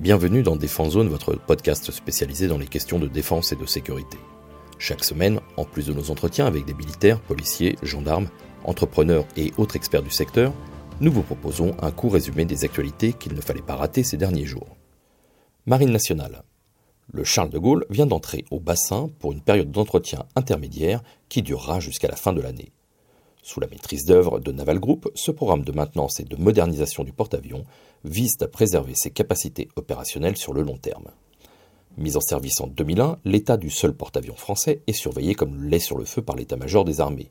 Bienvenue dans Défense Zone, votre podcast spécialisé dans les questions de défense et de sécurité. Chaque semaine, en plus de nos entretiens avec des militaires, policiers, gendarmes, entrepreneurs et autres experts du secteur, nous vous proposons un court résumé des actualités qu'il ne fallait pas rater ces derniers jours. Marine nationale. Le Charles de Gaulle vient d'entrer au bassin pour une période d'entretien intermédiaire qui durera jusqu'à la fin de l'année. Sous la maîtrise d'œuvre de Naval Group, ce programme de maintenance et de modernisation du porte-avions vise à préserver ses capacités opérationnelles sur le long terme. Mis en service en 2001, l'état du seul porte-avions français est surveillé comme lait sur le feu par l'état-major des armées.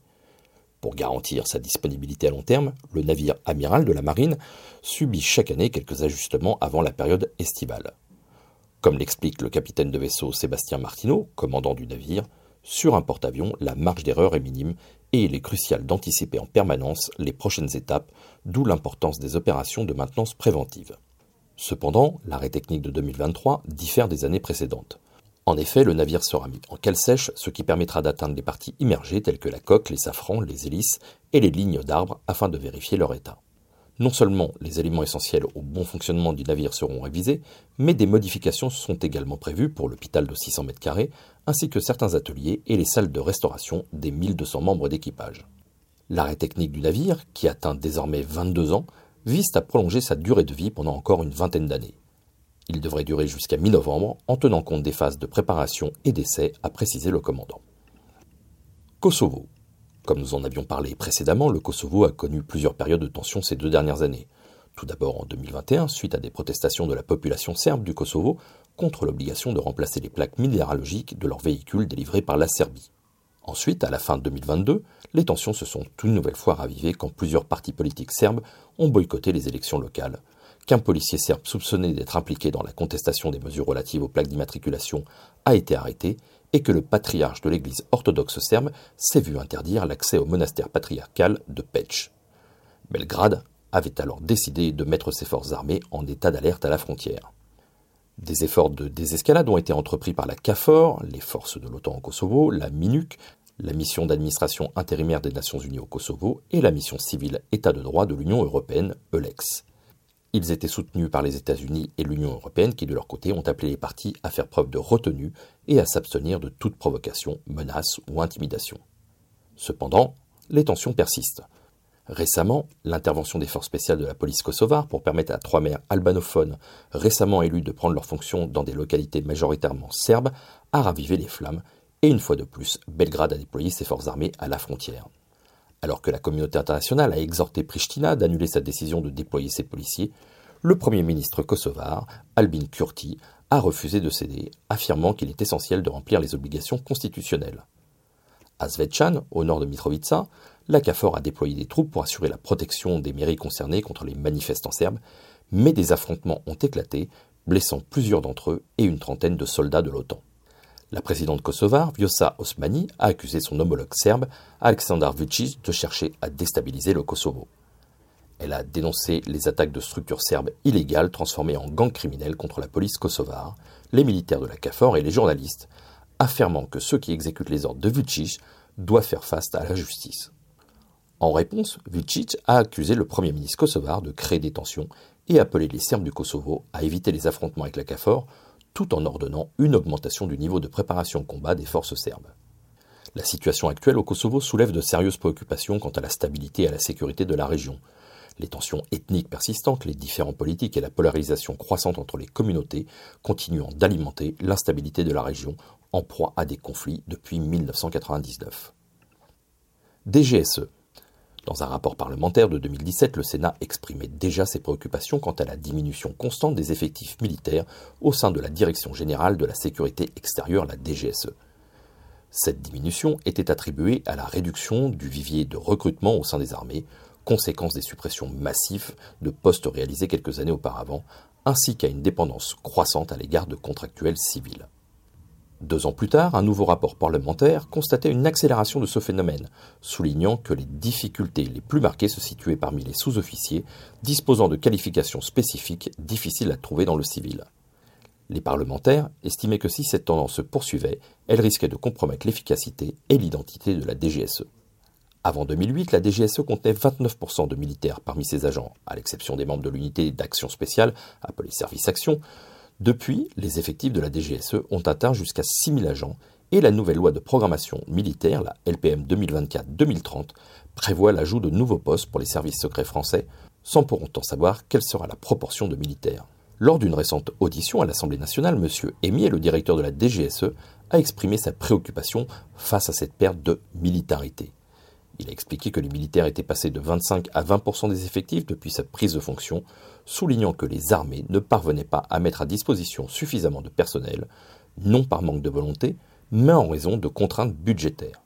Pour garantir sa disponibilité à long terme, le navire amiral de la marine subit chaque année quelques ajustements avant la période estivale. Comme l'explique le capitaine de vaisseau Sébastien Martineau, commandant du navire, sur un porte-avions, la marge d'erreur est minime et il est crucial d'anticiper en permanence les prochaines étapes, d'où l'importance des opérations de maintenance préventive. Cependant, l'arrêt technique de 2023 diffère des années précédentes. En effet, le navire sera mis en cale sèche, ce qui permettra d'atteindre les parties immergées telles que la coque, les safrans, les hélices et les lignes d'arbres afin de vérifier leur état. Non seulement les éléments essentiels au bon fonctionnement du navire seront révisés, mais des modifications sont également prévues pour l'hôpital de 600 m2 ainsi que certains ateliers et les salles de restauration des 1200 membres d'équipage. L'arrêt technique du navire, qui atteint désormais 22 ans, vise à prolonger sa durée de vie pendant encore une vingtaine d'années. Il devrait durer jusqu'à mi-novembre en tenant compte des phases de préparation et d'essai, a précisé le commandant. Kosovo. Comme nous en avions parlé précédemment, le Kosovo a connu plusieurs périodes de tension ces deux dernières années. Tout d'abord en 2021, suite à des protestations de la population serbe du Kosovo contre l'obligation de remplacer les plaques minéralogiques de leurs véhicules délivrés par la Serbie. Ensuite, à la fin de 2022, les tensions se sont une nouvelle fois ravivées quand plusieurs partis politiques serbes ont boycotté les élections locales, qu'un policier serbe soupçonné d'être impliqué dans la contestation des mesures relatives aux plaques d'immatriculation a été arrêté et que le patriarche de l'Église orthodoxe serbe s'est vu interdire l'accès au monastère patriarcal de Peć. Belgrade avait alors décidé de mettre ses forces armées en état d'alerte à la frontière. Des efforts de désescalade ont été entrepris par la CAFOR, les forces de l'OTAN au Kosovo, la MINUC, la mission d'administration intérimaire des Nations Unies au Kosovo et la mission civile État de droit de l'Union européenne, EULEX. Ils étaient soutenus par les États-Unis et l'Union européenne qui, de leur côté, ont appelé les partis à faire preuve de retenue et à s'abstenir de toute provocation, menace ou intimidation. Cependant, les tensions persistent. Récemment, l'intervention des forces spéciales de la police kosovare pour permettre à trois maires albanophones récemment élus de prendre leurs fonctions dans des localités majoritairement serbes a ravivé les flammes et une fois de plus, Belgrade a déployé ses forces armées à la frontière. Alors que la communauté internationale a exhorté Pristina d'annuler sa décision de déployer ses policiers, le Premier ministre kosovar, Albin Kurti, a refusé de céder, affirmant qu'il est essentiel de remplir les obligations constitutionnelles. À Svetchan, au nord de Mitrovica, la CAFOR a déployé des troupes pour assurer la protection des mairies concernées contre les manifestants serbes, mais des affrontements ont éclaté, blessant plusieurs d'entre eux et une trentaine de soldats de l'OTAN. La présidente kosovare, Vjosa Osmani, a accusé son homologue serbe, Aleksandar Vucic, de chercher à déstabiliser le Kosovo. Elle a dénoncé les attaques de structures serbes illégales transformées en gangs criminels contre la police kosovare, les militaires de la KFOR et les journalistes, affirmant que ceux qui exécutent les ordres de Vucic doivent faire face à la justice. En réponse, Vucic a accusé le Premier ministre kosovar de créer des tensions et appelé les Serbes du Kosovo à éviter les affrontements avec la KFOR tout en ordonnant une augmentation du niveau de préparation au combat des forces serbes. La situation actuelle au Kosovo soulève de sérieuses préoccupations quant à la stabilité et à la sécurité de la région. Les tensions ethniques persistantes, les différents politiques et la polarisation croissante entre les communautés continuant d'alimenter l'instabilité de la région en proie à des conflits depuis 1999. DGSE dans un rapport parlementaire de 2017, le Sénat exprimait déjà ses préoccupations quant à la diminution constante des effectifs militaires au sein de la Direction générale de la sécurité extérieure, la DGSE. Cette diminution était attribuée à la réduction du vivier de recrutement au sein des armées, conséquence des suppressions massives de postes réalisés quelques années auparavant, ainsi qu'à une dépendance croissante à l'égard de contractuels civils. Deux ans plus tard, un nouveau rapport parlementaire constatait une accélération de ce phénomène, soulignant que les difficultés les plus marquées se situaient parmi les sous-officiers disposant de qualifications spécifiques difficiles à trouver dans le civil. Les parlementaires estimaient que si cette tendance se poursuivait, elle risquait de compromettre l'efficacité et l'identité de la DGSE. Avant 2008, la DGSE comptait 29% de militaires parmi ses agents, à l'exception des membres de l'unité d'action spéciale, appelée Service Action, Depuis, les effectifs de la DGSE ont atteint jusqu'à 6000 agents et la nouvelle loi de programmation militaire, la LPM 2024-2030, prévoit l'ajout de nouveaux postes pour les services secrets français, sans pour autant savoir quelle sera la proportion de militaires. Lors d'une récente audition à l'Assemblée nationale, M. Emier, le directeur de la DGSE, a exprimé sa préoccupation face à cette perte de militarité. Il a expliqué que les militaires étaient passés de 25 à 20% des effectifs depuis sa prise de fonction, soulignant que les armées ne parvenaient pas à mettre à disposition suffisamment de personnel, non par manque de volonté, mais en raison de contraintes budgétaires.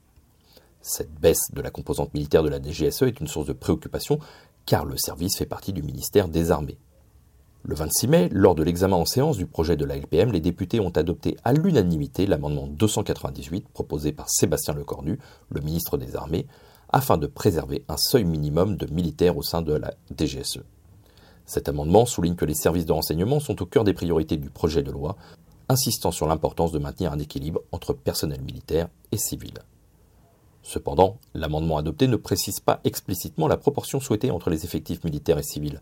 Cette baisse de la composante militaire de la DGSE est une source de préoccupation car le service fait partie du ministère des Armées. Le 26 mai, lors de l'examen en séance du projet de la LPM, les députés ont adopté à l'unanimité l'amendement 298 proposé par Sébastien Lecornu, le ministre des Armées, afin de préserver un seuil minimum de militaires au sein de la DGSE. Cet amendement souligne que les services de renseignement sont au cœur des priorités du projet de loi, insistant sur l'importance de maintenir un équilibre entre personnel militaire et civil. Cependant, l'amendement adopté ne précise pas explicitement la proportion souhaitée entre les effectifs militaires et civils.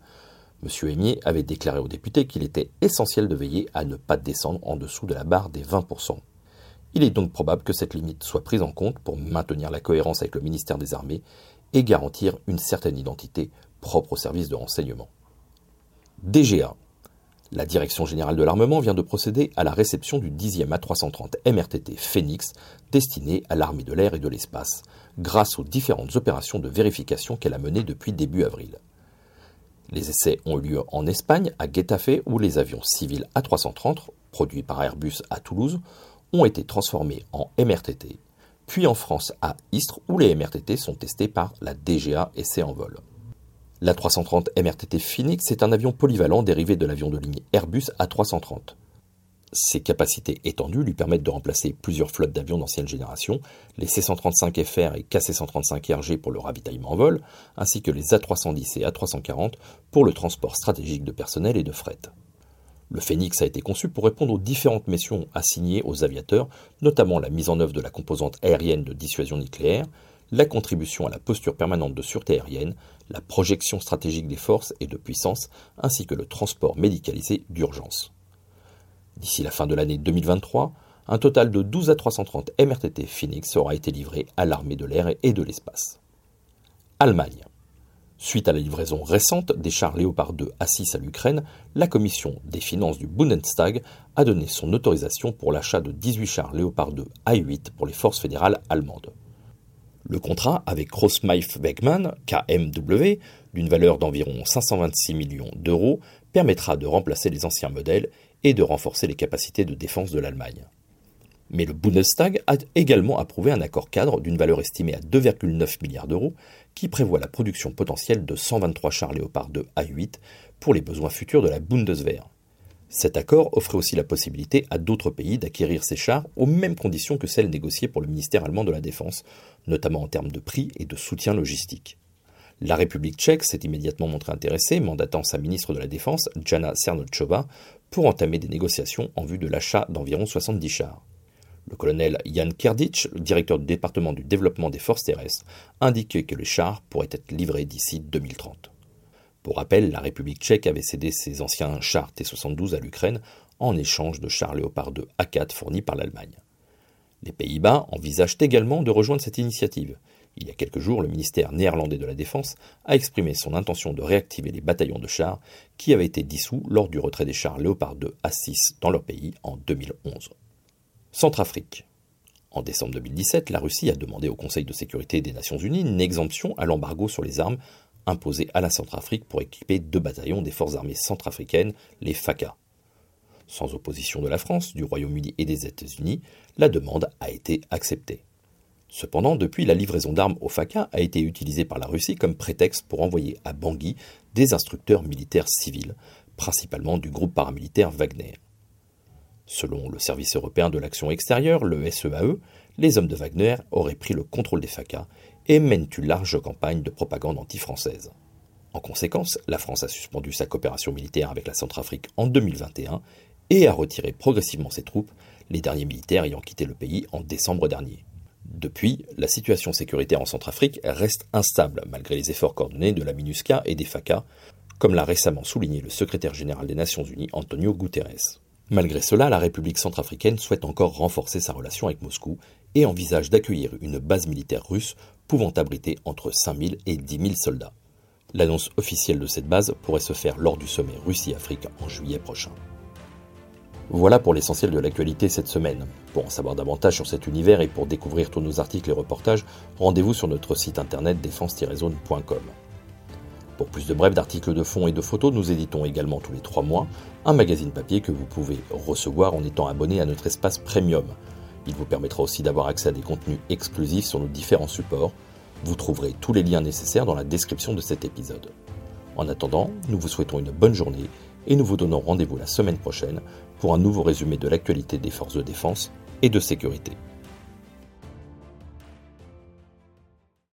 M. Aimier avait déclaré aux députés qu'il était essentiel de veiller à ne pas descendre en dessous de la barre des 20%. Il est donc probable que cette limite soit prise en compte pour maintenir la cohérence avec le ministère des Armées et garantir une certaine identité propre au service de renseignement. DGA. La Direction générale de l'armement vient de procéder à la réception du 10e A330 MRTT Phoenix destiné à l'armée de l'air et de l'espace, grâce aux différentes opérations de vérification qu'elle a menées depuis début avril. Les essais ont eu lieu en Espagne, à Getafe, où les avions civils A330, produits par Airbus à Toulouse, ont été transformés en MRTT, puis en France à Istres où les MRTT sont testés par la DGA Essai en vol. La 330 MRTT Phoenix est un avion polyvalent dérivé de l'avion de ligne Airbus A330. Ses capacités étendues lui permettent de remplacer plusieurs flottes d'avions d'ancienne génération, les C-135 FR et KC-135 RG pour le ravitaillement en vol, ainsi que les A310 et A340 pour le transport stratégique de personnel et de fret. Le Phoenix a été conçu pour répondre aux différentes missions assignées aux aviateurs, notamment la mise en œuvre de la composante aérienne de dissuasion nucléaire, la contribution à la posture permanente de sûreté aérienne, la projection stratégique des forces et de puissance, ainsi que le transport médicalisé d'urgence. D'ici la fin de l'année 2023, un total de 12 A330 MRTT Phoenix aura été livré à l'armée de l'air et de l'espace. Allemagne. Suite à la livraison récente des chars Léopard 2 A6 à l'Ukraine, la commission des finances du Bundestag a donné son autorisation pour l'achat de 18 chars Léopard 2 A8 pour les forces fédérales allemandes. Le contrat avec Grossmeif Wegmann, KMW, d'une valeur d'environ 526 millions d'euros, permettra de remplacer les anciens modèles et de renforcer les capacités de défense de l'Allemagne. Mais le Bundestag a également approuvé un accord cadre d'une valeur estimée à 2,9 milliards d'euros qui prévoit la production potentielle de 123 chars Léopard 2 A8 pour les besoins futurs de la Bundeswehr. Cet accord offrait aussi la possibilité à d'autres pays d'acquérir ces chars aux mêmes conditions que celles négociées pour le ministère allemand de la Défense, notamment en termes de prix et de soutien logistique. La République tchèque s'est immédiatement montrée intéressée, mandatant sa ministre de la Défense, Jana Cernochová, pour entamer des négociations en vue de l'achat d'environ 70 chars. Le colonel Jan Kerdich, le directeur du département du développement des forces terrestres, indiquait que les chars pourraient être livrés d'ici 2030. Pour rappel, la République tchèque avait cédé ses anciens chars T-72 à l'Ukraine en échange de chars Léopard 2 A4 fournis par l'Allemagne. Les Pays-Bas envisagent également de rejoindre cette initiative. Il y a quelques jours, le ministère néerlandais de la Défense a exprimé son intention de réactiver les bataillons de chars qui avaient été dissous lors du retrait des chars Léopard 2 A6 dans leur pays en 2011. Centrafrique. En décembre 2017, la Russie a demandé au Conseil de sécurité des Nations Unies une exemption à l'embargo sur les armes imposé à la Centrafrique pour équiper deux bataillons des forces armées centrafricaines, les FACA. Sans opposition de la France, du Royaume-Uni et des États-Unis, la demande a été acceptée. Cependant, depuis, la livraison d'armes aux FACA a été utilisée par la Russie comme prétexte pour envoyer à Bangui des instructeurs militaires civils, principalement du groupe paramilitaire Wagner. Selon le Service européen de l'action extérieure, le SEAE, e, les hommes de Wagner auraient pris le contrôle des FACA et mènent une large campagne de propagande anti-française. En conséquence, la France a suspendu sa coopération militaire avec la Centrafrique en 2021 et a retiré progressivement ses troupes, les derniers militaires ayant quitté le pays en décembre dernier. Depuis, la situation sécuritaire en Centrafrique reste instable malgré les efforts coordonnés de la MINUSCA et des FACA, comme l'a récemment souligné le secrétaire général des Nations Unies Antonio Guterres. Malgré cela, la République centrafricaine souhaite encore renforcer sa relation avec Moscou et envisage d'accueillir une base militaire russe pouvant abriter entre 5000 et 10 000 soldats. L'annonce officielle de cette base pourrait se faire lors du sommet Russie-Afrique en juillet prochain. Voilà pour l'essentiel de l'actualité cette semaine. Pour en savoir davantage sur cet univers et pour découvrir tous nos articles et reportages, rendez-vous sur notre site internet défense-zone.com. Pour plus de brefs d'articles de fond et de photos, nous éditons également tous les trois mois un magazine papier que vous pouvez recevoir en étant abonné à notre espace premium. Il vous permettra aussi d'avoir accès à des contenus exclusifs sur nos différents supports. Vous trouverez tous les liens nécessaires dans la description de cet épisode. En attendant, nous vous souhaitons une bonne journée et nous vous donnons rendez-vous la semaine prochaine pour un nouveau résumé de l'actualité des forces de défense et de sécurité.